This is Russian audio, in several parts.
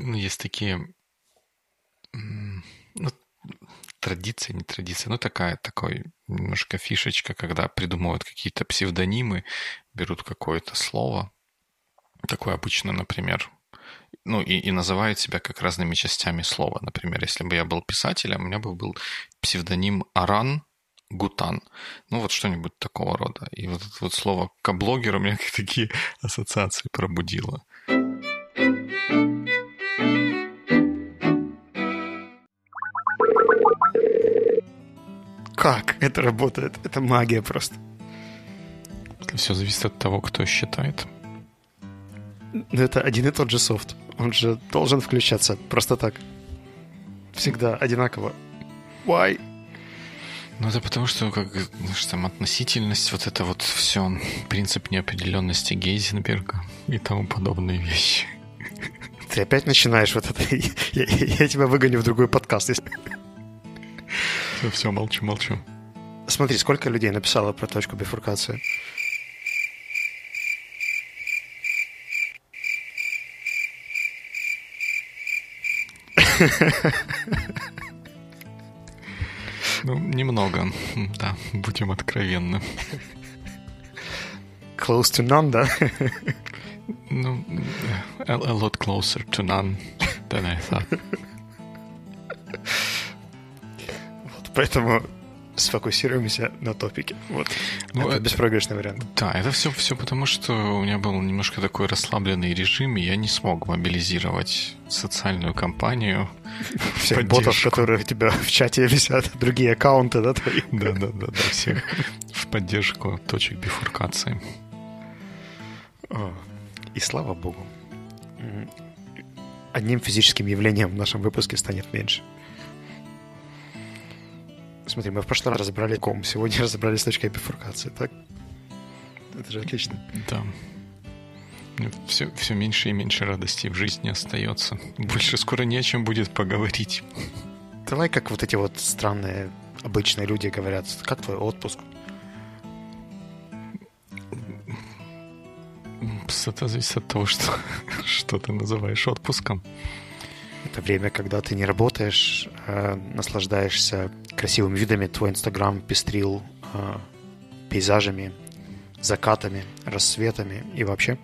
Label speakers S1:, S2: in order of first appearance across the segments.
S1: ну, есть такие ну, традиция, не традиция, ну такая, такой немножко фишечка, когда придумывают какие-то псевдонимы, берут какое-то слово, такое обычно, например, ну и, и называют себя как разными частями слова. Например, если бы я был писателем, у меня бы был псевдоним Аран Гутан. Ну вот что-нибудь такого рода. И вот вот слово «каблогер» у меня такие ассоциации пробудило.
S2: Как это работает? Это магия просто.
S1: Все зависит от того, кто считает.
S2: Но это один и тот же софт. Он же должен включаться просто так. Всегда одинаково. Why?
S1: Ну, это потому что, как, знаешь, там относительность, вот это вот все, принцип неопределенности Гейзенберга и тому подобные вещи.
S2: Ты опять начинаешь вот это. Я, я тебя выгоню в другой подкаст. Если...
S1: Все, все, молчу, молчу.
S2: Смотри, сколько людей написало про точку бифуркации.
S1: Ну, немного, да, будем откровенны.
S2: Close to none, да?
S1: Ну, a, a lot closer to none than I thought.
S2: Поэтому сфокусируемся на топике. Вот. Ну, это, это беспроигрышный вариант.
S1: Да, это все, все потому, что у меня был немножко такой расслабленный режим, и я не смог мобилизировать социальную кампанию.
S2: Всех ботов, которые у тебя в чате висят, другие аккаунты, да, твои?
S1: Да, да, да, да, всех в поддержку точек бифуркации.
S2: И слава богу. Одним физическим явлением в нашем выпуске станет меньше. Смотри, мы в прошлый раз разобрали ком, сегодня разобрали с точкой бифуркации, так? Это же отлично.
S1: Да. Все, все меньше и меньше радости в жизни остается. Больше скоро не о чем будет поговорить.
S2: Давай как вот эти вот странные обычные люди говорят, как твой отпуск?
S1: Это зависит от того, что, что ты называешь отпуском.
S2: Это время, когда ты не работаешь, а наслаждаешься красивыми видами. Твой Инстаграм пестрил а, пейзажами, закатами, рассветами и вообще.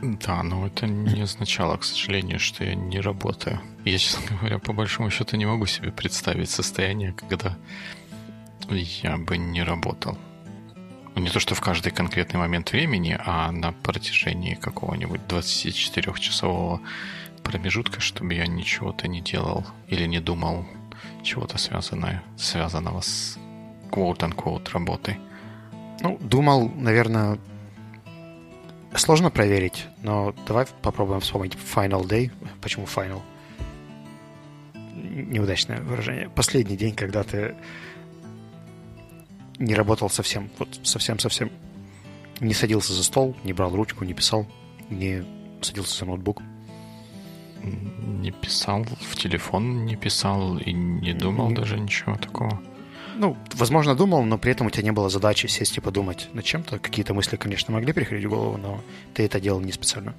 S1: Да, но это не означало, к сожалению, что я не работаю. Я, честно говоря, по большому счету не могу себе представить состояние, когда я бы не работал. Не то, что в каждый конкретный момент времени, а на протяжении какого-нибудь 24-часового промежутка, чтобы я ничего-то не делал или не думал чего-то связанное, связанного с quote-unquote работой.
S2: Ну, думал, наверное, сложно проверить, но давай попробуем вспомнить Final Day. Почему Final? Неудачное выражение. Последний день, когда ты не работал совсем, вот совсем-совсем. Не садился за стол, не брал ручку, не писал, не садился за ноутбук.
S1: Не писал, в телефон не писал и не думал не... даже ничего такого.
S2: Ну, возможно, думал, но при этом у тебя не было задачи сесть и подумать над чем-то. Какие-то мысли, конечно, могли приходить в голову, но ты это делал не специально.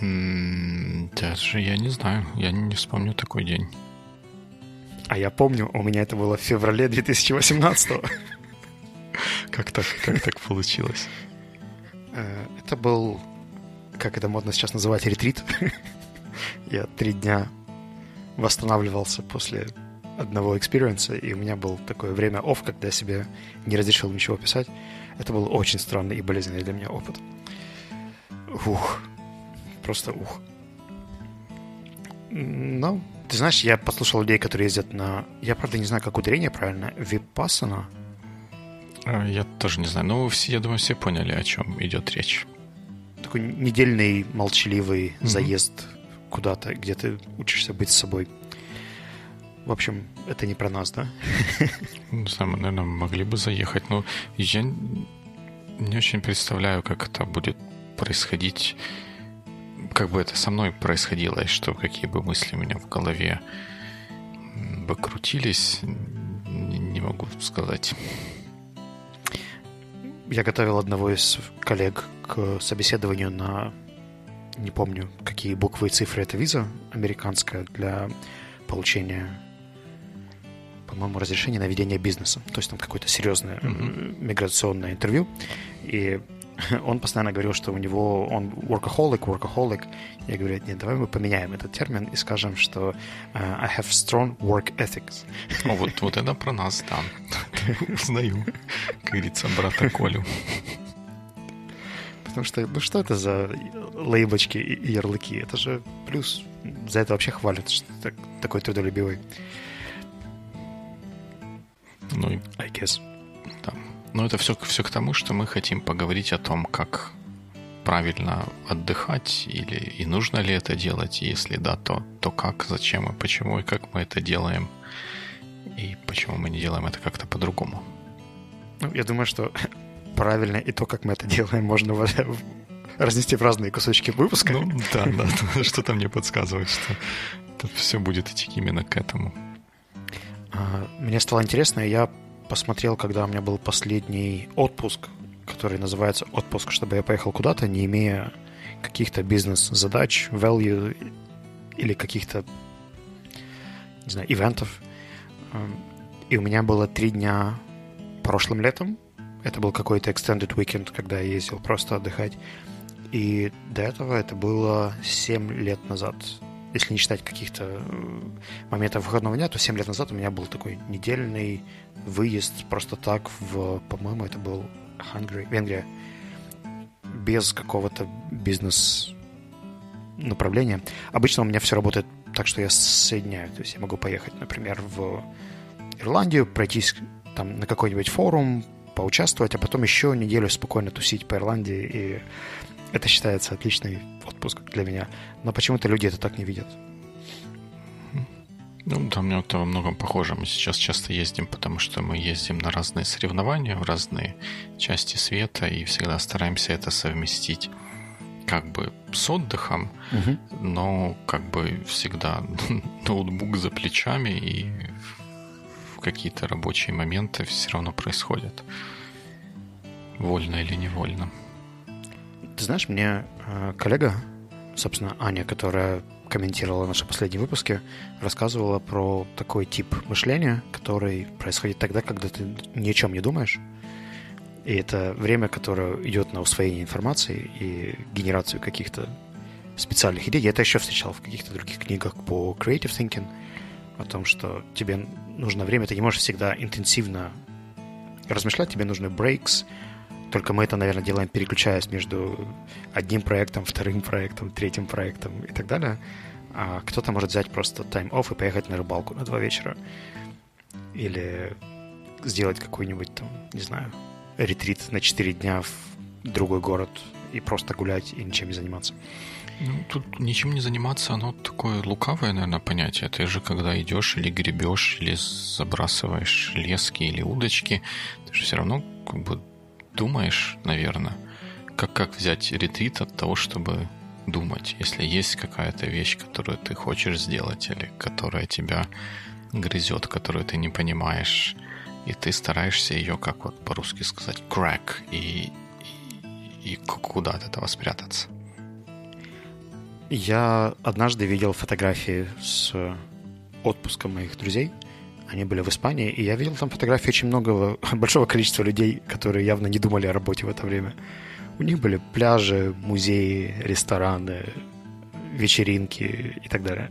S1: Даже я не знаю. Я не вспомню такой день.
S2: А я помню, у меня это было в феврале 2018
S1: Как так, как так получилось?
S2: Э, это был, как это модно сейчас называть, ретрит. Я три дня восстанавливался после одного experience а, и у меня был такое время off, когда я себе не разрешил ничего писать. Это был очень странный и болезненный для меня опыт. Ух. Просто ух. Но ты знаешь, я послушал людей, которые ездят на... Я, правда, не знаю, как ударение правильно. Випассана?
S1: А, я тоже не знаю. Но все, я думаю, все поняли, о чем идет речь.
S2: Такой недельный молчаливый mm-hmm. заезд куда-то, где ты учишься быть с собой. В общем, это не про нас, да?
S1: Знаю, мы, наверное, могли бы заехать, но я не очень представляю, как это будет происходить как бы это со мной происходило, и что какие бы мысли у меня в голове бы крутились, не могу сказать.
S2: Я готовил одного из коллег к собеседованию на, не помню, какие буквы и цифры это виза американская для получения, по-моему, разрешения на ведение бизнеса. То есть там какое-то серьезное mm-hmm. миграционное интервью. И он постоянно говорил, что у него он workaholic, workaholic. Я говорю, нет, давай мы поменяем этот термин и скажем, что uh, I have strong work ethics.
S1: О, вот, вот это про нас, да. Узнаю, как говорится, брата Колю.
S2: Потому что, ну что это за лейбочки и ярлыки? Это же плюс. За это вообще хвалят, что ты такой трудолюбивый.
S1: Ну,
S2: I guess.
S1: Но это все, все к тому, что мы хотим поговорить о том, как правильно отдыхать или и нужно ли это делать, если да, то, то как, зачем и почему, и как мы это делаем, и почему мы не делаем это как-то по-другому.
S2: Ну, я думаю, что правильно и то, как мы это делаем, можно разнести в разные кусочки выпуска. Ну,
S1: да, да, что-то мне подсказывает, что это все будет идти именно к этому.
S2: А, мне стало интересно, я посмотрел, когда у меня был последний отпуск, который называется отпуск, чтобы я поехал куда-то, не имея каких-то бизнес-задач, value или каких-то, не знаю, ивентов. И у меня было три дня прошлым летом. Это был какой-то extended weekend, когда я ездил просто отдыхать. И до этого это было 7 лет назад если не считать каких-то э, моментов выходного дня, то 7 лет назад у меня был такой недельный выезд просто так в, по-моему, это был Hungary, Венгрия, без какого-то бизнес направления. Обычно у меня все работает так, что я соединяю. То есть я могу поехать, например, в Ирландию, пройтись там на какой-нибудь форум, поучаствовать, а потом еще неделю спокойно тусить по Ирландии и это считается отличный отпуск для меня. Но почему-то люди это так не видят.
S1: Ну, там мне это во многом похоже. Мы сейчас часто ездим, потому что мы ездим на разные соревнования в разные части света и всегда стараемся это совместить как бы с отдыхом, угу. но как бы всегда ноутбук за плечами и какие-то рабочие моменты все равно происходят. Вольно или невольно.
S2: Ты знаешь, мне э, коллега, собственно, Аня, которая комментировала наши последние выпуски, рассказывала про такой тип мышления, который происходит тогда, когда ты ни о чем не думаешь. И это время, которое идет на усвоение информации и генерацию каких-то специальных идей. Я это еще встречал в каких-то других книгах по creative thinking, о том, что тебе нужно время, ты не можешь всегда интенсивно размышлять, тебе нужны breaks, только мы это, наверное, делаем, переключаясь между одним проектом, вторым проектом, третьим проектом и так далее. А кто-то может взять просто time off и поехать на рыбалку на два вечера. Или сделать какой-нибудь там, не знаю, ретрит на четыре дня в другой город и просто гулять и ничем не заниматься.
S1: Ну, тут ничем не заниматься, оно такое лукавое, наверное, понятие. Ты же когда идешь или гребешь, или забрасываешь лески или удочки, ты же все равно как бы думаешь, наверное, как, как взять ретрит от того, чтобы думать, если есть какая-то вещь, которую ты хочешь сделать или которая тебя грызет, которую ты не понимаешь, и ты стараешься ее, как вот по-русски сказать, crack, и, и, и куда от этого спрятаться.
S2: Я однажды видел фотографии с отпуска моих друзей – они были в Испании, и я видел там фотографии очень многого, большого количества людей, которые явно не думали о работе в это время. У них были пляжи, музеи, рестораны, вечеринки и так далее.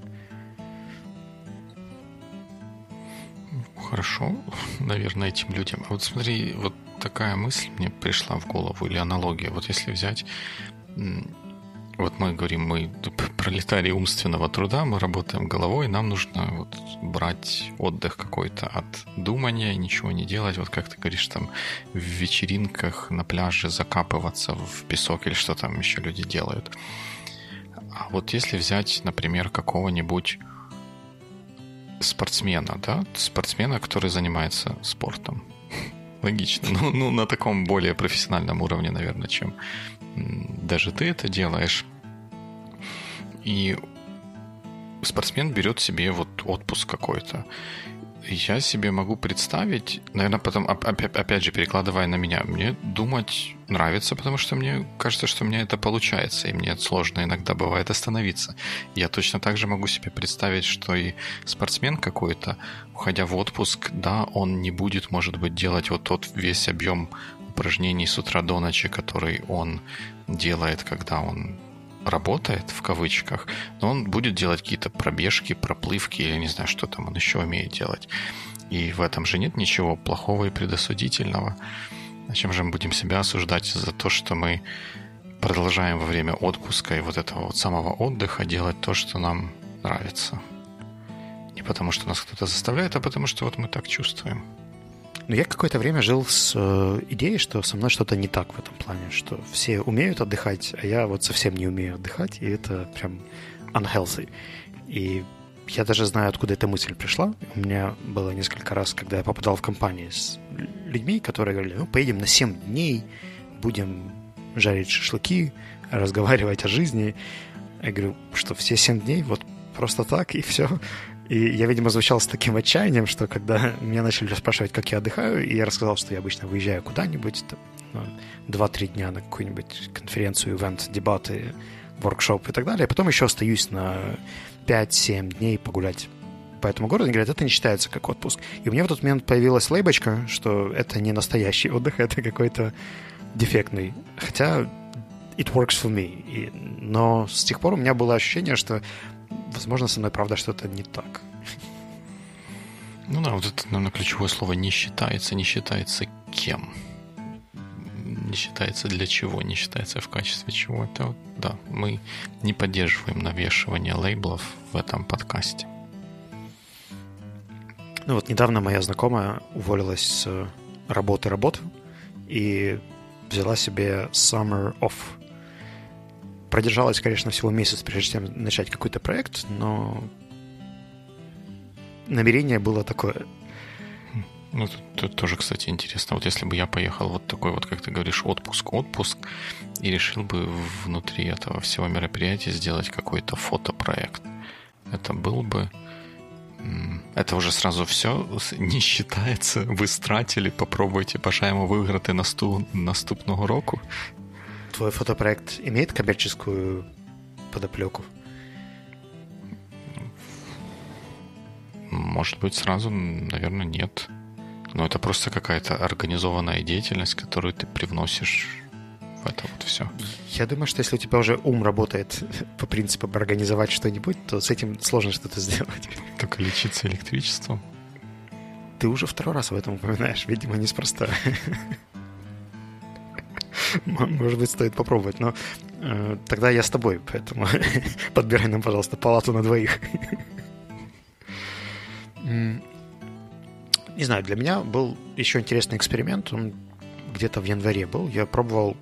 S1: Хорошо, наверное, этим людям. А вот смотри, вот такая мысль мне пришла в голову, или аналогия. Вот если взять вот мы говорим, мы пролетарии умственного труда, мы работаем головой, нам нужно вот брать отдых какой-то от думания, ничего не делать, вот как ты говоришь, там в вечеринках на пляже закапываться в песок или что там еще люди делают. А вот если взять, например, какого-нибудь спортсмена, да, спортсмена, который занимается спортом, логично, ну, ну на таком более профессиональном уровне, наверное, чем даже ты это делаешь. И спортсмен берет себе вот отпуск какой-то. Я себе могу представить, наверное, потом, опять же, перекладывая на меня, мне думать нравится, потому что мне кажется, что меня это получается, и мне сложно иногда бывает остановиться. Я точно так же могу себе представить, что и спортсмен какой-то, уходя в отпуск, да, он не будет, может быть, делать вот тот весь объем упражнений с утра до ночи, который он делает, когда он работает, в кавычках, но он будет делать какие-то пробежки, проплывки, или не знаю, что там он еще умеет делать. И в этом же нет ничего плохого и предосудительного. Зачем же мы будем себя осуждать за то, что мы продолжаем во время отпуска и вот этого вот самого отдыха делать то, что нам нравится? Не потому, что нас кто-то заставляет, а потому, что вот мы так чувствуем.
S2: Но я какое-то время жил с э, идеей, что со мной что-то не так в этом плане, что все умеют отдыхать, а я вот совсем не умею отдыхать, и это прям unhealthy. И я даже знаю, откуда эта мысль пришла. У меня было несколько раз, когда я попадал в компании с людьми, которые говорили, ну, поедем на 7 дней, будем жарить шашлыки, разговаривать о жизни. Я говорю, что все 7 дней вот просто так, и все. И я, видимо, звучал с таким отчаянием, что когда меня начали спрашивать, как я отдыхаю, и я рассказал, что я обычно выезжаю куда-нибудь, 2-3 дня на какую-нибудь конференцию, ивент, дебаты, воркшоп и так далее, а потом еще остаюсь на 5-7 дней погулять по этому городу, они говорят, это не считается как отпуск. И у меня в тот момент появилась лейбочка, что это не настоящий отдых, это какой-то дефектный. Хотя it works for me. И, но с тех пор у меня было ощущение, что возможно, со мной правда что-то не так.
S1: Ну да, вот это, наверное, ключевое слово «не считается». Не считается кем? Не считается для чего? Не считается в качестве чего? Это да, мы не поддерживаем навешивание лейблов в этом подкасте.
S2: Ну вот недавно моя знакомая уволилась с работы работы и взяла себе summer off – Продержалась, конечно, всего месяц, прежде чем начать какой-то проект, но намерение было такое.
S1: Ну, тут, тоже, кстати, интересно. Вот если бы я поехал вот такой вот, как ты говоришь, отпуск, отпуск, и решил бы внутри этого всего мероприятия сделать какой-то фотопроект, это был бы... Это уже сразу все не считается. Вы стратили, попробуйте, бажаємо виграти наступ, наступного року
S2: твой фотопроект имеет коммерческую подоплеку?
S1: Может быть, сразу, наверное, нет. Но это просто какая-то организованная деятельность, которую ты привносишь в это вот все.
S2: Я думаю, что если у тебя уже ум работает по принципу организовать что-нибудь, то с этим сложно что-то сделать.
S1: Только лечиться электричеством.
S2: Ты уже второй раз об этом упоминаешь, видимо, неспроста. Может быть, стоит попробовать. Но э, тогда я с тобой, поэтому подбирай нам, пожалуйста, палату на двоих. Не знаю, для меня был еще интересный эксперимент. Он где-то в январе был. Я пробовал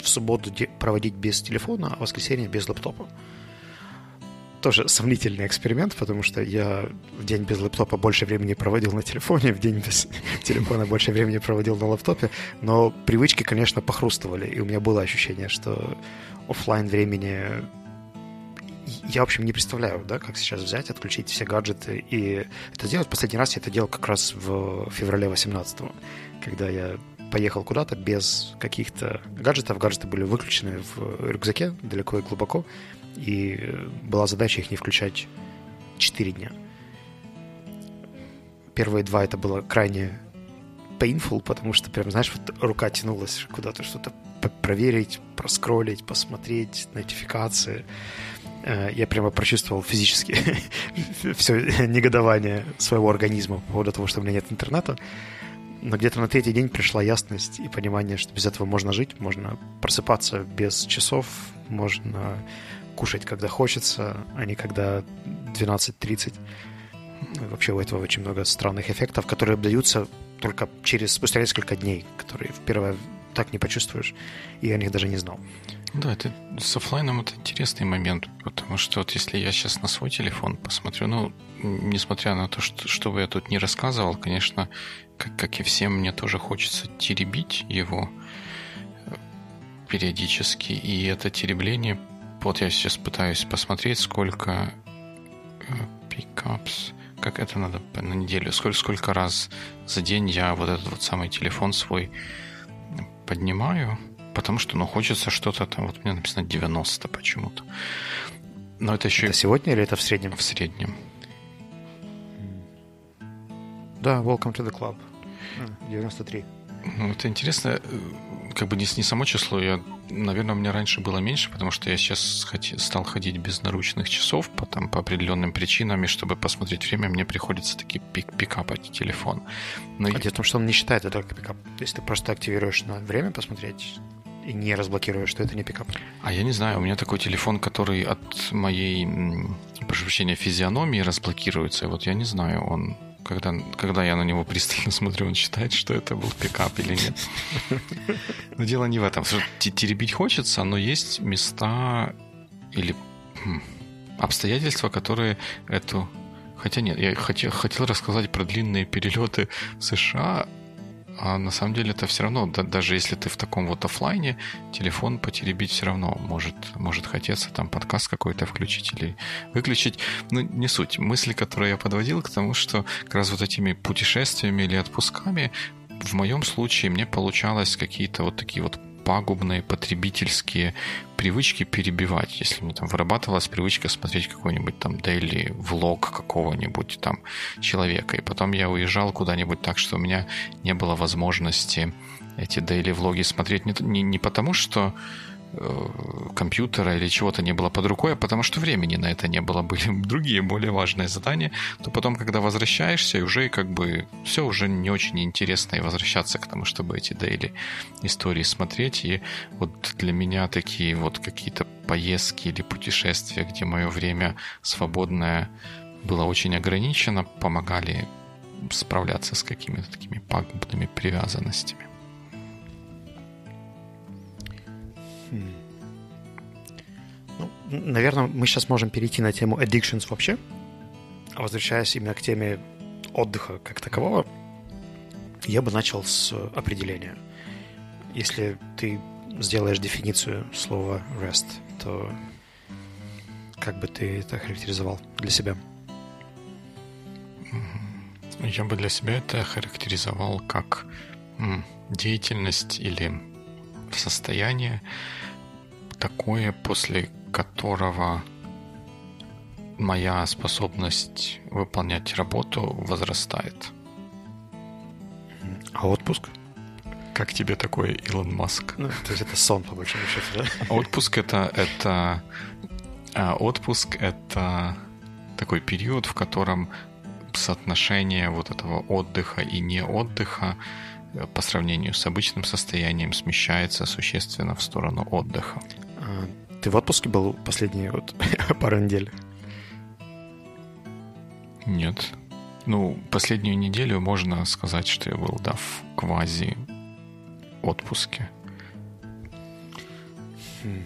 S2: в субботу проводить без телефона, а воскресенье без лаптопа тоже сомнительный эксперимент, потому что я в день без лэптопа больше времени проводил на телефоне, в день без телефона больше времени проводил на лаптопе, но привычки, конечно, похрустывали, и у меня было ощущение, что офлайн времени я, в общем, не представляю, да, как сейчас взять, отключить все гаджеты и это сделать. Последний раз я это делал как раз в феврале 18 когда я поехал куда-то без каких-то гаджетов. Гаджеты были выключены в рюкзаке далеко и глубоко и была задача их не включать 4 дня. Первые два это было крайне painful, потому что прям, знаешь, вот рука тянулась куда-то что-то проверить, проскролить, посмотреть, нотификации. Э, я прямо прочувствовал физически все негодование своего организма по поводу того, что у меня нет интернета. Но где-то на третий день пришла ясность и понимание, что без этого можно жить, можно просыпаться без часов, можно кушать, когда хочется, а не когда 12.30. Вообще у этого очень много странных эффектов, которые даются только через спустя несколько дней, которые в первое так не почувствуешь, и о них даже не знал.
S1: Да, это с офлайном это интересный момент, потому что вот если я сейчас на свой телефон посмотрю, ну, несмотря на то, что, что бы я тут не рассказывал, конечно, как, как и всем, мне тоже хочется теребить его э, периодически, и это теребление вот я сейчас пытаюсь посмотреть, сколько э, pickups, как это надо на неделю. Сколько, сколько раз за день я вот этот вот самый телефон свой поднимаю, потому что, ну, хочется что-то там, вот у меня написано 90 почему-то. Но это еще...
S2: Это сегодня или это в среднем?
S1: В среднем.
S2: Да, welcome to the club. 93.
S1: Ну, это интересно, э, как бы не, не само число, я, наверное, у меня раньше было меньше, потому что я сейчас хоти, стал ходить без наручных часов по, там, по определенным причинам, и чтобы посмотреть время, мне приходится таки пик пикапать телефон.
S2: Но... А дело в том, что он не считает это как пикап. Если ты просто активируешь на время посмотреть, и не разблокируешь, что это не пикап.
S1: А я не знаю, у меня такой телефон, который от моей, прошу прощения, физиономии разблокируется. И вот я не знаю, он когда, когда я на него пристально смотрю, он считает, что это был пикап или нет. Но дело не в этом. Теребить хочется, но есть места или хм, обстоятельства, которые эту... Хотя нет, я хотел, хотел рассказать про длинные перелеты в США, а на самом деле это все равно, да, даже если ты в таком вот офлайне, телефон потеребить все равно может, может хотеться там подкаст какой-то включить или выключить. Ну, не суть. Мысли, которые я подводил к тому, что как раз вот этими путешествиями или отпусками в моем случае мне получалось какие-то вот такие вот пагубные потребительские привычки перебивать. Если мне там вырабатывалась привычка смотреть какой-нибудь там дейли влог какого-нибудь там человека, и потом я уезжал куда-нибудь так, что у меня не было возможности эти дейли влоги смотреть не, не, не потому, что компьютера или чего-то не было под рукой, а потому что времени на это не было, были другие более важные задания, то потом, когда возвращаешься, уже как бы все уже не очень интересно и возвращаться к тому, чтобы эти дейли истории смотреть. И вот для меня такие вот какие-то поездки или путешествия, где мое время свободное было очень ограничено, помогали справляться с какими-то такими пагубными привязанностями.
S2: Ну, наверное, мы сейчас можем перейти на тему addictions вообще. Возвращаясь именно к теме отдыха как такового, я бы начал с определения. Если ты сделаешь дефиницию слова rest, то как бы ты это характеризовал для себя?
S1: Я бы для себя это характеризовал как деятельность или состояние такое, после которого моя способность выполнять работу возрастает.
S2: А отпуск?
S1: Как тебе такое, Илон Маск?
S2: Ну, то есть это сон, по большому счету, да?
S1: А отпуск это, это а отпуск это такой период, в котором соотношение вот этого отдыха и не отдыха по сравнению с обычным состоянием смещается существенно в сторону отдыха.
S2: Ты в отпуске был последние вот пару недель?
S1: Нет. Ну, последнюю неделю можно сказать, что я был, да, в квази отпуске. Хм.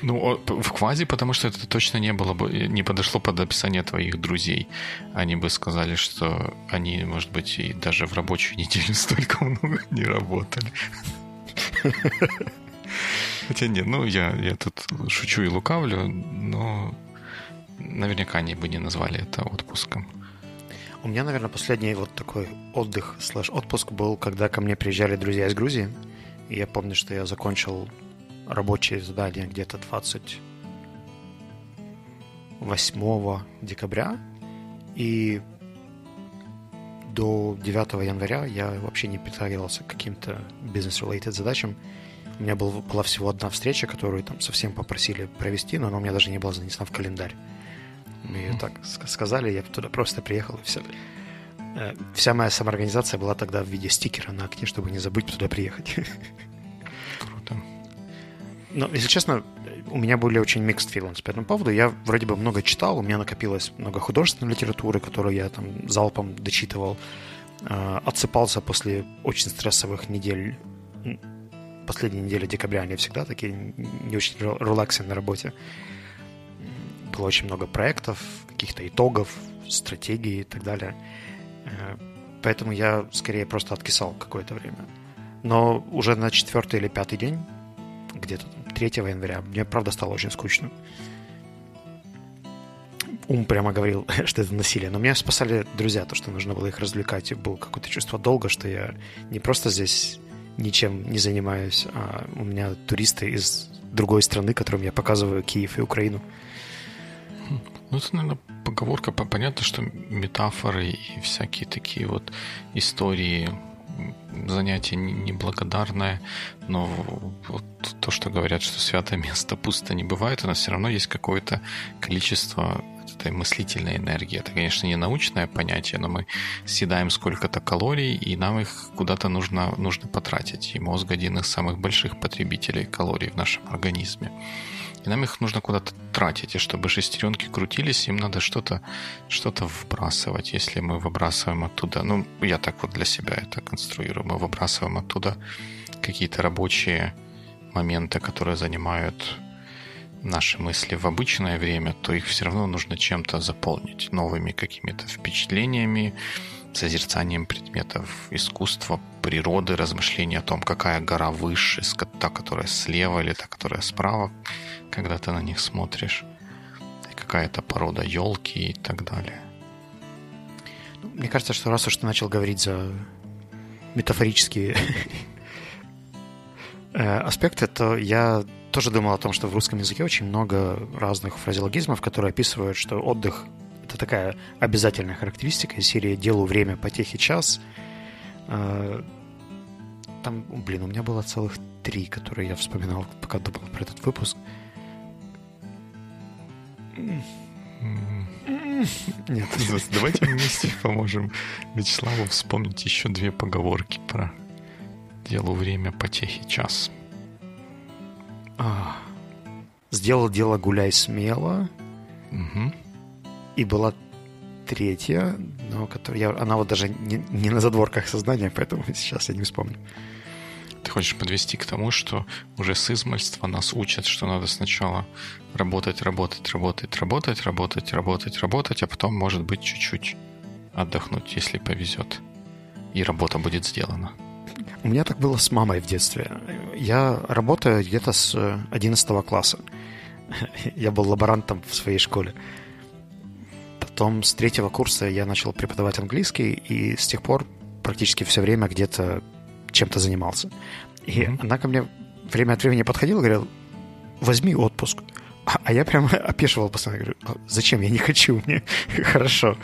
S1: Ну, в квази, потому что это точно не было бы, не подошло под описание твоих друзей. Они бы сказали, что они, может быть, и даже в рабочую неделю столько много не работали. Хотя нет, ну я, я тут шучу и лукавлю, но наверняка они бы не назвали это отпуском.
S2: У меня, наверное, последний вот такой отдых слэш отпуск был, когда ко мне приезжали друзья из Грузии. И я помню, что я закончил рабочее задание где-то 28 декабря. И до 9 января я вообще не притрагивался к каким-то бизнес-related задачам. У меня был, была всего одна встреча, которую там совсем попросили провести, но она у меня даже не была занесена в календарь. Мне ее так сказали, я туда просто приехал и все. Э, вся моя самоорганизация была тогда в виде стикера на окне, чтобы не забыть туда приехать. Но, если честно, у меня были очень mixed feelings по этому поводу. Я вроде бы много читал, у меня накопилось много художественной литературы, которую я там залпом дочитывал. Э, отсыпался после очень стрессовых недель. Последние недели декабря, они всегда такие не очень релаксные на работе. Было очень много проектов, каких-то итогов, стратегий и так далее. Э, поэтому я скорее просто откисал какое-то время. Но уже на четвертый или пятый день где-то 3 января. Мне, правда, стало очень скучно. ум прямо говорил, что это насилие. Но меня спасали друзья, то, что нужно было их развлекать. И было какое-то чувство долга, что я не просто здесь ничем не занимаюсь, а у меня туристы из другой страны, которым я показываю Киев и Украину.
S1: Ну, это, наверное, поговорка. Понятно, что метафоры и всякие такие вот истории занятие неблагодарное, но вот то, что говорят, что святое место пусто не бывает, у нас все равно есть какое-то количество этой мыслительной энергии. Это, конечно, не научное понятие, но мы съедаем сколько-то калорий, и нам их куда-то нужно, нужно потратить. И мозг один из самых больших потребителей калорий в нашем организме. И нам их нужно куда-то тратить. И чтобы шестеренки крутились, им надо что-то что вбрасывать. Если мы выбрасываем оттуда, ну, я так вот для себя это конструирую, мы выбрасываем оттуда какие-то рабочие моменты, которые занимают наши мысли в обычное время, то их все равно нужно чем-то заполнить, новыми какими-то впечатлениями, созерцанием предметов искусства, природы, размышления о том, какая гора выше, та, которая слева или та, которая справа, когда ты на них смотришь, какая-то порода елки и так далее.
S2: Ну, мне кажется, что раз уж ты начал говорить за метафорические э, аспекты, то я тоже думал о том, что в русском языке очень много разных фразеологизмов, которые описывают, что отдых — это такая обязательная характеристика из серии «делу время, потехи час». Э, там, блин, у меня было целых три, которые я вспоминал, пока думал про этот выпуск.
S1: Нет. Давайте вместе поможем Вячеславу вспомнить еще две поговорки про делу время, потехи час.
S2: А, сделал дело гуляй смело.
S1: Угу.
S2: И была третья, но которая, я, она вот даже не, не на задворках сознания, поэтому сейчас я не вспомню.
S1: Ты хочешь подвести к тому, что уже с измальства нас учат, что надо сначала работать, работать, работать, работать, работать, работать, работать, а потом, может быть, чуть-чуть отдохнуть, если повезет. И работа будет сделана.
S2: У меня так было с мамой в детстве. Я работаю где-то с 11 класса. Я был лаборантом в своей школе. Потом с третьего курса я начал преподавать английский, и с тех пор практически все время где-то чем-то занимался. И mm-hmm. она ко мне время от времени подходила и говорила, возьми отпуск. А, а я прямо опешивал постоянно. Говорю, «А зачем? Я не хочу, мне хорошо.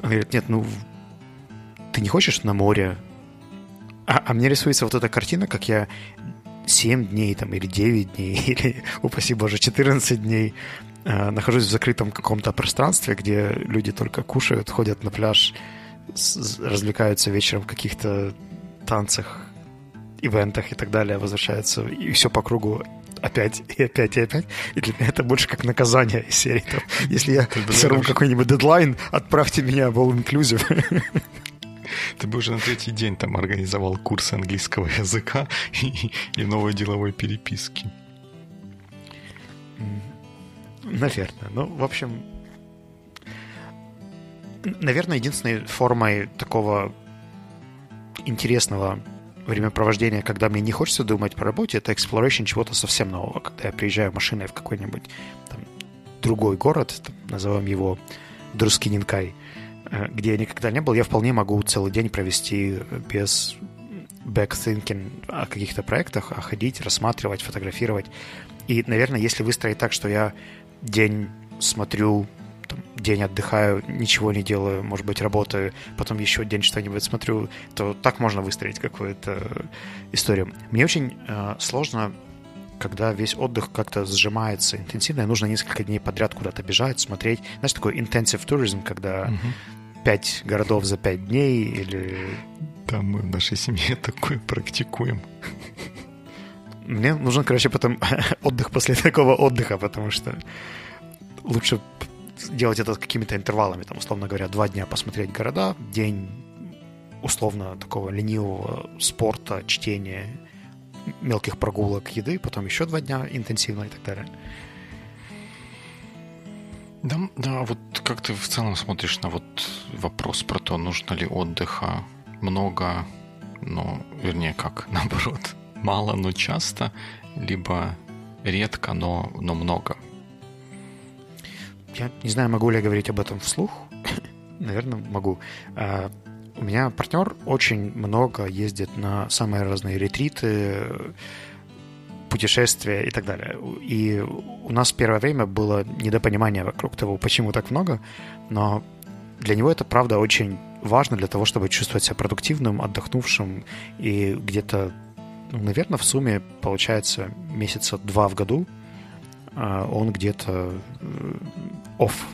S2: Она говорит, нет, ну, ты не хочешь на море? А, а мне рисуется вот эта картина, как я 7 дней там, или 9 дней, или, упаси боже, 14 дней э, нахожусь в закрытом каком-то пространстве, где люди только кушают, ходят на пляж, с, развлекаются вечером в каких-то танцах, ивентах и так далее, возвращаются, и все по кругу опять и опять и опять. И для меня это больше как наказание из серии. Там, если я сорву какой-нибудь дедлайн, отправьте меня в All Inclusive.
S1: Ты бы уже на третий день там организовал курс английского языка и, и новой деловой переписки.
S2: Наверное. Ну, в общем, наверное, единственной формой такого интересного времяпровождения, когда мне не хочется думать по работе, это exploration чего-то совсем нового. Когда я приезжаю машиной в какой-нибудь там, другой город, там, назовем его Друскининкай, э, где я никогда не был, я вполне могу целый день провести без backthinking о каких-то проектах, а ходить, рассматривать, фотографировать. И, наверное, если выстроить так, что я день смотрю там, день отдыхаю, ничего не делаю, может быть, работаю, потом еще день что-нибудь смотрю, то так можно выстроить какую-то историю. Мне очень э, сложно когда весь отдых как-то сжимается интенсивно, и нужно несколько дней подряд куда-то бежать, смотреть. Знаешь, такой intensive tourism, когда угу. пять городов за пять дней или...
S1: Да, мы в нашей семье такое практикуем.
S2: Мне нужен, короче, потом отдых после такого отдыха, потому что лучше делать это какими-то интервалами, там, условно говоря, два дня посмотреть города, день условно такого ленивого спорта, чтения, мелких прогулок, еды, потом еще два дня интенсивно и так далее.
S1: Да, да, вот как ты в целом смотришь на вот вопрос про то, нужно ли отдыха много, но, вернее, как, наоборот, мало, но часто, либо редко, но, но много?
S2: Я не знаю, могу ли я говорить об этом вслух. Наверное, могу. А, у меня партнер очень много ездит на самые разные ретриты, путешествия и так далее. И у нас первое время было недопонимание вокруг того, почему так много, но для него это, правда, очень важно для того, чтобы чувствовать себя продуктивным, отдохнувшим и где-то, ну, наверное, в сумме получается месяца два в году он где-то офф.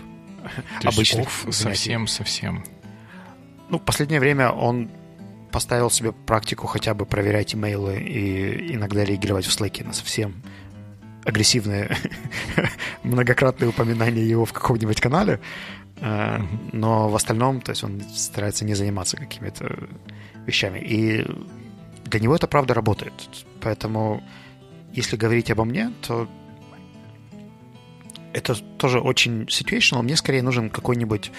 S1: Обычно. Совсем-совсем.
S2: Ну, в последнее время он поставил себе практику хотя бы проверять имейлы и иногда реагировать в Slack на совсем агрессивные многократные упоминания его в каком-нибудь канале. Э, но в остальном, то есть он старается не заниматься какими-то вещами. И для него это правда работает. Поэтому, если говорить обо мне, то это тоже очень situational. Мне скорее нужен какой-нибудь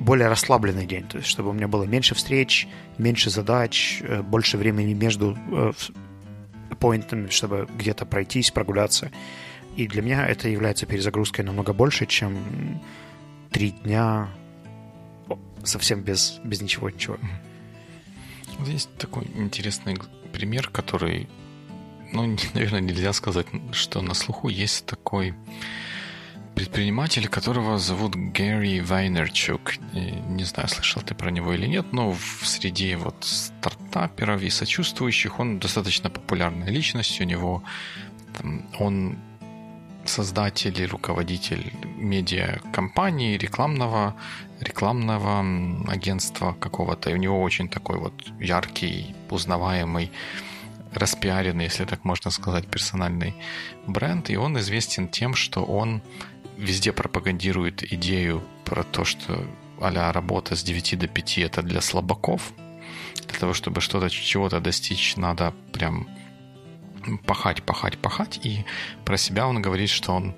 S2: более расслабленный день, то есть чтобы у меня было меньше встреч, меньше задач, э, больше времени между э, appointmentами, чтобы где-то пройтись, прогуляться. И для меня это является перезагрузкой намного больше, чем три дня совсем без, без ничего, ничего.
S1: Здесь такой интересный пример, который, ну, наверное, нельзя сказать, что на слуху есть такой предприниматель, которого зовут Гэри Вайнерчук. Не знаю, слышал ты про него или нет, но в среде вот стартаперов и сочувствующих он достаточно популярная личность. У него он создатель и руководитель медиа-компании, рекламного, рекламного агентства какого-то. И у него очень такой вот яркий, узнаваемый распиаренный, если так можно сказать, персональный бренд. И он известен тем, что он везде пропагандирует идею про то, что а работа с 9 до 5 это для слабаков. Для того, чтобы что-то, чего-то достичь, надо прям пахать, пахать, пахать. И про себя он говорит, что он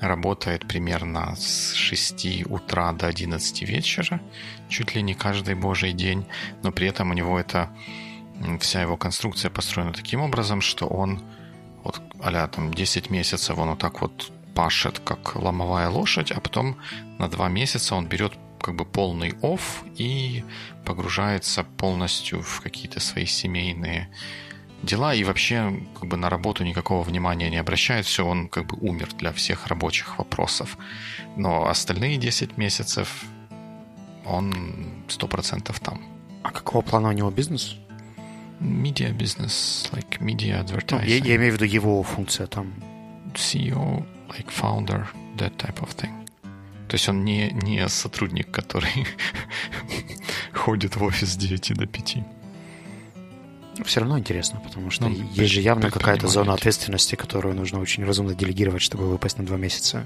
S1: работает примерно с 6 утра до 11 вечера, чуть ли не каждый божий день, но при этом у него это вся его конструкция построена таким образом, что он вот а там 10 месяцев он вот так вот пашет как ломовая лошадь, а потом на два месяца он берет как бы полный офф и погружается полностью в какие-то свои семейные дела и вообще как бы на работу никакого внимания не обращает, все, он как бы умер для всех рабочих вопросов. Но остальные 10 месяцев он 100% там.
S2: А какого плана у него бизнес?
S1: Media бизнес, like media advertising. Ну,
S2: я, я имею в виду его функция там.
S1: CEO, like founder, that type of thing. То есть он не, не сотрудник, который ходит в офис с 9 до 5.
S2: Все равно интересно, потому что ну, есть же явно какая-то зона ответственности, которую нужно очень разумно делегировать, чтобы выпасть на два месяца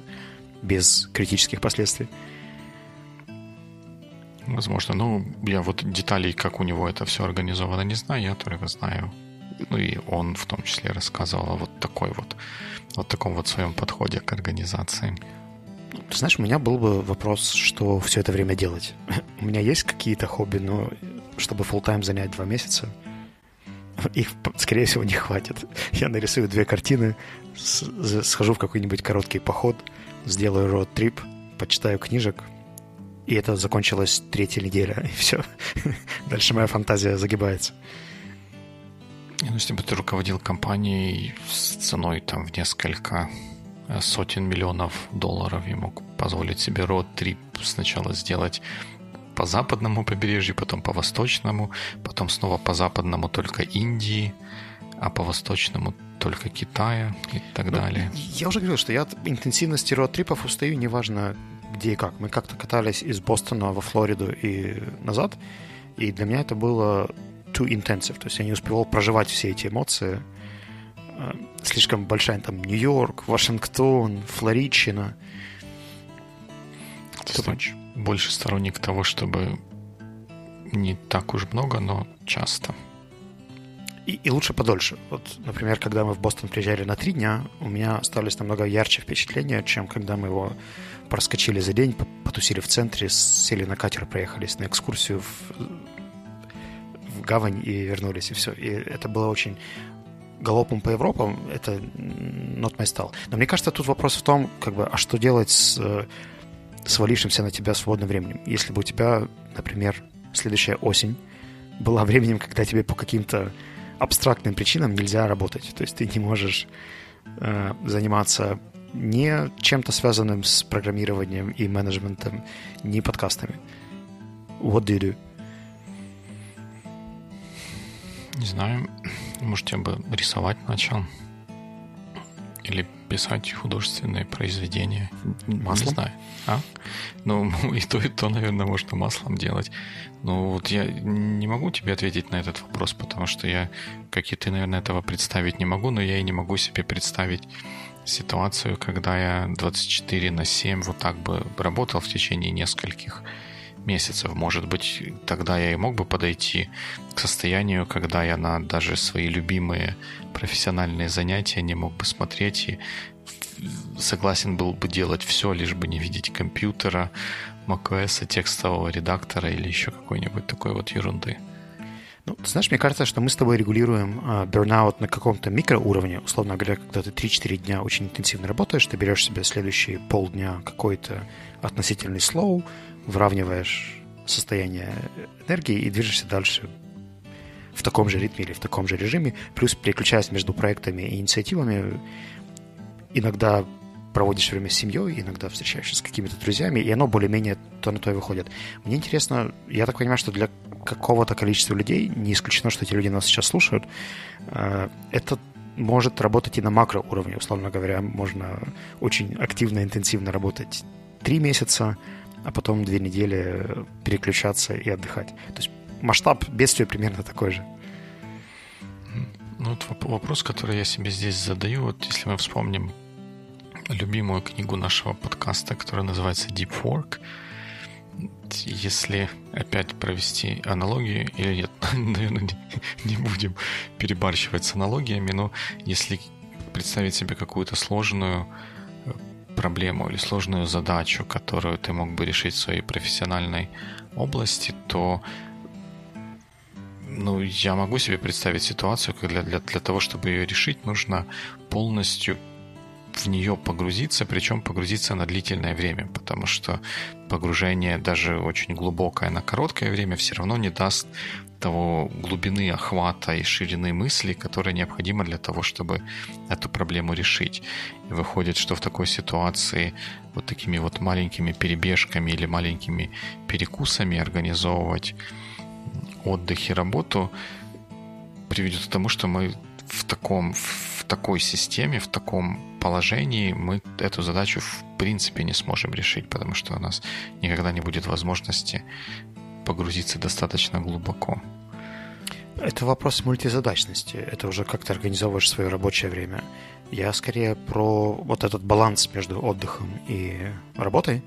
S2: без критических последствий.
S1: Возможно. Ну, я вот деталей, как у него это все организовано, не знаю. Я только знаю. Ну и он в том числе рассказывал о вот такой вот, вот таком вот своем подходе к организации.
S2: Знаешь, у меня был бы вопрос, что все это время делать. у меня есть какие-то хобби, но чтобы full тайм занять два месяца, их, скорее всего, не хватит. Я нарисую две картины, схожу в какой-нибудь короткий поход, сделаю роуд-трип, почитаю книжек, и это закончилась третья неделя, и все. Дальше моя фантазия загибается.
S1: Ну, если бы ты руководил компанией с ценой там в несколько э, сотен миллионов долларов и мог позволить себе род-трип сначала сделать по западному побережью, потом по восточному, потом снова по западному только Индии, а по восточному только Китая и так ну, далее.
S2: Я уже говорил, что я от интенсивности род-трипов устаю, неважно где и как. Мы как-то катались из Бостона во Флориду и назад, и для меня это было too intensive, то есть я не успевал проживать все эти эмоции. Э, слишком большая там Нью-Йорк, Вашингтон, Флоридчина.
S1: Too Больше сторонник того, чтобы не так уж много, но часто.
S2: И, и лучше подольше. Вот, например, когда мы в Бостон приезжали на три дня, у меня остались намного ярче впечатления, чем когда мы его проскочили за день, потусили в центре, сели на катер, проехались на экскурсию в, в гавань и вернулись, и все. И это было очень галопом по Европам. Это not my style. Но мне кажется, тут вопрос в том, как бы, а что делать с э, свалившимся на тебя свободным временем? Если бы у тебя, например, следующая осень была временем, когда тебе по каким-то абстрактным причинам нельзя работать. То есть ты не можешь э, заниматься не чем-то связанным с программированием и менеджментом, не подкастами. What do you do?
S1: Не знаю. Может, я бы рисовать начал. Или писать художественные произведения.
S2: Маслом?
S1: Не знаю. А? Ну, и то, и то, наверное, можно маслом делать. Но вот я не могу тебе ответить на этот вопрос, потому что я, как и ты, наверное, этого представить не могу, но я и не могу себе представить ситуацию, когда я 24 на 7 вот так бы работал в течение нескольких месяцев. Может быть, тогда я и мог бы подойти к состоянию, когда я на даже свои любимые профессиональные занятия не мог бы смотреть и согласен был бы делать все, лишь бы не видеть компьютера, macOS, текстового редактора или еще какой-нибудь такой вот ерунды.
S2: Ну, ты знаешь, мне кажется, что мы с тобой регулируем burnout на каком-то микроуровне. Условно говоря, когда ты 3-4 дня очень интенсивно работаешь, ты берешь себе следующие полдня какой-то относительный слоу, выравниваешь состояние энергии и движешься дальше в таком же ритме или в таком же режиме, плюс переключаясь между проектами и инициативами, иногда проводишь время с семьей, иногда встречаешься с какими-то друзьями, и оно более-менее то на то и выходит. Мне интересно, я так понимаю, что для какого-то количества людей, не исключено, что эти люди нас сейчас слушают, э, это может работать и на макроуровне, условно говоря, можно очень активно, интенсивно работать три месяца, а потом две недели переключаться и отдыхать. То есть масштаб бедствия примерно такой же.
S1: Ну, вот вопрос, который я себе здесь задаю, вот если мы вспомним любимую книгу нашего подкаста, которая называется Deep Work, если опять провести аналогию, или нет, наверное, не, будем перебарщивать с аналогиями, но если представить себе какую-то сложную проблему или сложную задачу, которую ты мог бы решить в своей профессиональной области, то ну, я могу себе представить ситуацию, когда для, для того, чтобы ее решить, нужно полностью в нее погрузиться, причем погрузиться на длительное время, потому что погружение даже очень глубокое на короткое время все равно не даст того глубины охвата и ширины мысли, которая необходима для того, чтобы эту проблему решить. И выходит, что в такой ситуации вот такими вот маленькими перебежками или маленькими перекусами организовывать отдых и работу приведет к тому, что мы в таком, в такой системе, в таком положении мы эту задачу в принципе не сможем решить, потому что у нас никогда не будет возможности погрузиться достаточно глубоко.
S2: Это вопрос мультизадачности. Это уже как ты организовываешь свое рабочее время. Я скорее про вот этот баланс между отдыхом и работой.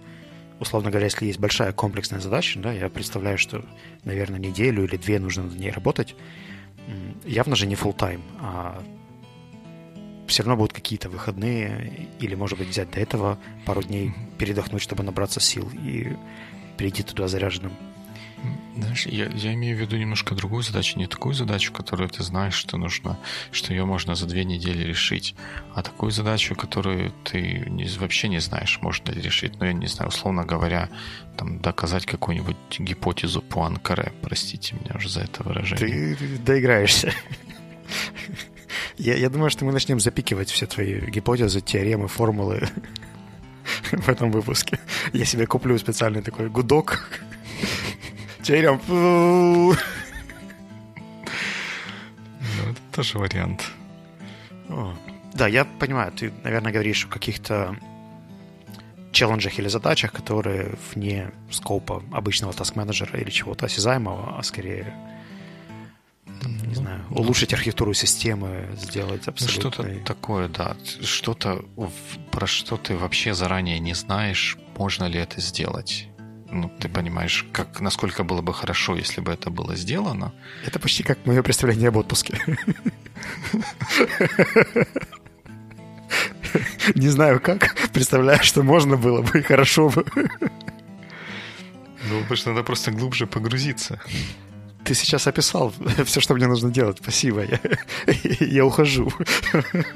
S2: Условно говоря, если есть большая комплексная задача, да, я представляю, что, наверное, неделю или две нужно над ней работать. Явно же не full time, а все равно будут какие-то выходные, или, может быть, взять до этого пару дней, передохнуть, чтобы набраться сил и перейти туда заряженным.
S1: Знаешь, я, я имею в виду немножко другую задачу, не такую задачу, которую ты знаешь, что нужно, что ее можно за две недели решить, а такую задачу, которую ты не, вообще не знаешь, можно ли решить. Ну, я не знаю, условно говоря, там, доказать какую-нибудь гипотезу по Анкаре. Простите меня уже за это выражение.
S2: Ты доиграешься. Я, я думаю, что мы начнем запикивать все твои гипотезы, теоремы, формулы в этом выпуске. Я себе куплю специальный такой гудок. Теорем. Ну,
S1: это тоже вариант.
S2: Да, я понимаю, ты, наверное, говоришь о каких-то челленджах или задачах, которые вне скопа обычного таск-менеджера или чего-то осязаемого, а скорее улучшить архитектуру системы, сделать ну, абсолютно...
S1: Что-то такое, да. Что-то, про что ты вообще заранее не знаешь, можно ли это сделать. Ну, ты понимаешь, как, насколько было бы хорошо, если бы это было сделано.
S2: Это почти как мое представление об отпуске. Не знаю как, представляю, что можно было бы и хорошо бы.
S1: Ну, потому что надо просто глубже погрузиться.
S2: Ты сейчас описал все, что мне нужно делать. Спасибо. Я, я ухожу.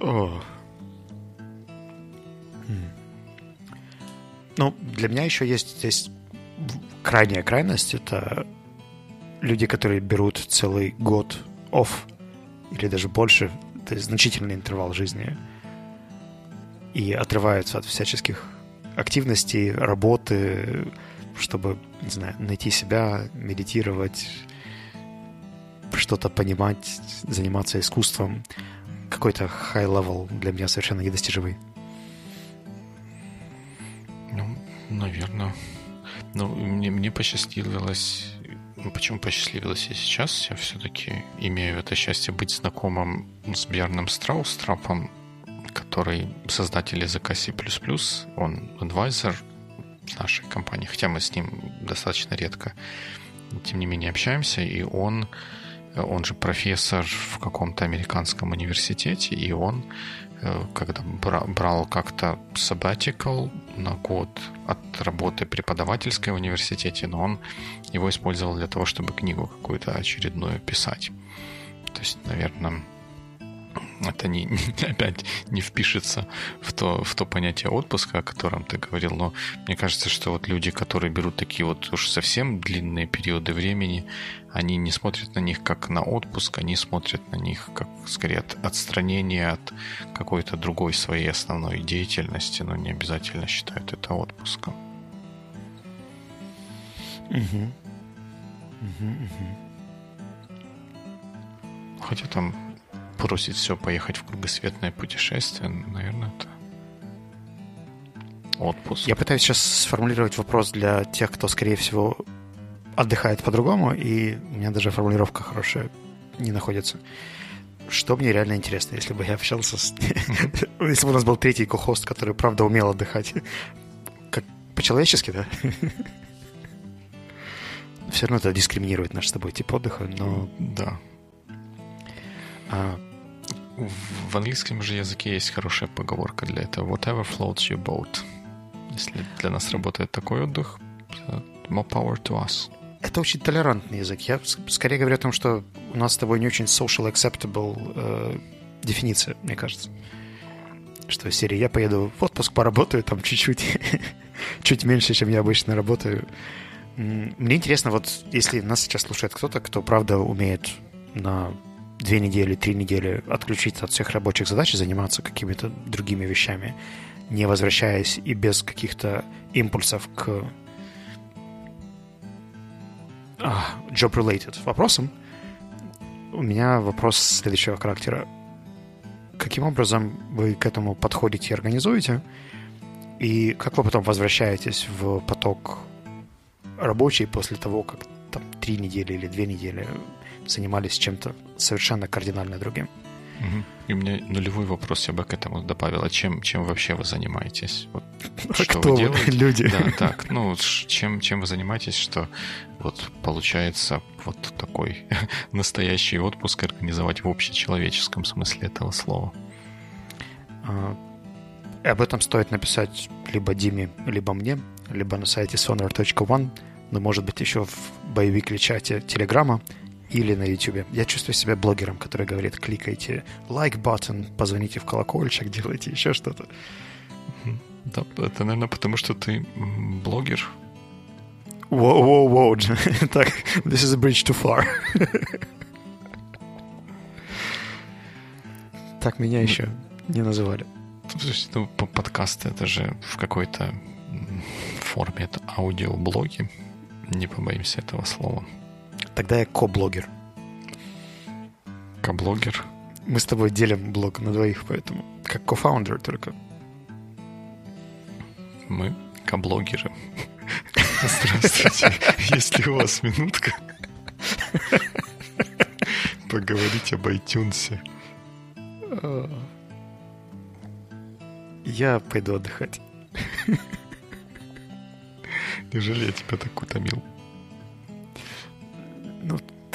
S2: О. Ну, для меня еще есть здесь крайняя крайность. Это люди, которые берут целый год off или даже больше, это значительный интервал жизни, и отрываются от всяческих активностей, работы, чтобы, не знаю, найти себя, медитировать, что-то понимать, заниматься искусством. Какой-то high-level для меня совершенно недостижимый.
S1: Ну, наверное. Ну, мне, мне посчастливилось... Почему посчастливилось и сейчас? Я все-таки имею это счастье быть знакомым с Бьерном Страустрапом, который создатель языка C++. Он адвайзер нашей компании, хотя мы с ним достаточно редко, тем не менее, общаемся, и он он же профессор в каком-то американском университете, и он, э, когда брал как-то sabbatical на год от работы преподавательской в университете, но он его использовал для того, чтобы книгу какую-то очередную писать. То есть, наверное, это не, опять не впишется в то, в то понятие отпуска, о котором ты говорил, но мне кажется, что вот люди, которые берут такие вот уж совсем длинные периоды времени, они не смотрят на них как на отпуск, они смотрят на них как скорее от отстранения от какой-то другой своей основной деятельности, но не обязательно считают это отпуском. Угу. Угу, угу. Хотя там бросить все, поехать в кругосветное путешествие, наверное, это отпуск.
S2: Я пытаюсь сейчас сформулировать вопрос для тех, кто, скорее всего, отдыхает по-другому, и у меня даже формулировка хорошая не находится. Что мне реально интересно, если бы я общался с... если бы у нас был третий кохост, который, правда, умел отдыхать. Как по-человечески, да? Все равно это дискриминирует наш с тобой тип отдыха, но...
S1: Да. А... В английском же языке есть хорошая поговорка для этого. Whatever floats your boat. Если для нас работает такой отдых, more power to us.
S2: Это очень толерантный язык. Я скорее говорю о том, что у нас с тобой не очень social acceptable э, дефиниция, мне кажется. Что в я поеду в отпуск, поработаю там чуть-чуть, чуть меньше, чем я обычно работаю. Мне интересно, вот если нас сейчас слушает кто-то, кто правда умеет на две недели, три недели отключиться от всех рабочих задач и заниматься какими-то другими вещами, не возвращаясь и без каких-то импульсов к а, job-related вопросам, у меня вопрос следующего характера. Каким образом вы к этому подходите и организуете? И как вы потом возвращаетесь в поток рабочий после того, как там три недели или две недели занимались чем-то совершенно кардинально другим?
S1: Угу. И у меня нулевой вопрос я бы к этому добавил. А чем, чем вообще вы занимаетесь? Вот,
S2: а что кто вы делаете? Люди.
S1: Да, так. Ну, чем, чем вы занимаетесь, что вот получается вот такой настоящий отпуск организовать в общечеловеческом смысле этого слова?
S2: А, об этом стоит написать либо Диме, либо мне, либо на сайте sonar.one, но, может быть, еще в боевикле чате Телеграма, или на YouTube. Я чувствую себя блогером, который говорит, кликайте like button, позвоните в колокольчик, делайте еще что-то.
S1: Да, это, наверное, потому что ты блогер.
S2: Воу-воу-воу. так, this is a bridge too far. так меня еще не называли.
S1: Слушайте, ну, подкасты это же в какой-то форме это аудиоблоги. Не побоимся этого слова.
S2: Тогда я ко-блогер.
S1: Ко-блогер?
S2: Мы с тобой делим блог на двоих, поэтому как ко-фаундер только.
S1: Мы ко-блогеры. Здравствуйте. Есть ли у вас минутка? Поговорить об iTunes.
S2: Я пойду отдыхать.
S1: Неужели я тебя так утомил?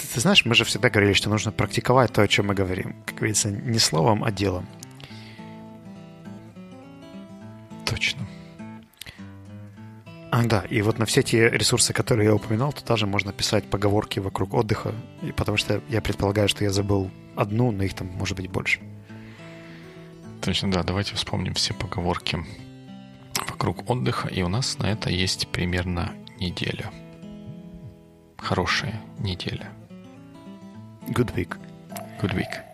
S2: Ты, ты знаешь, мы же всегда говорили, что нужно практиковать то, о чем мы говорим. Как говорится, не словом, а делом.
S1: Точно.
S2: А, да, и вот на все те ресурсы, которые я упоминал, туда же можно писать поговорки вокруг отдыха, и потому что я предполагаю, что я забыл одну, но их там может быть больше.
S1: Точно, да. Давайте вспомним все поговорки вокруг отдыха. И у нас на это есть примерно неделя. Хорошая неделя.
S2: Good week.
S1: Good week.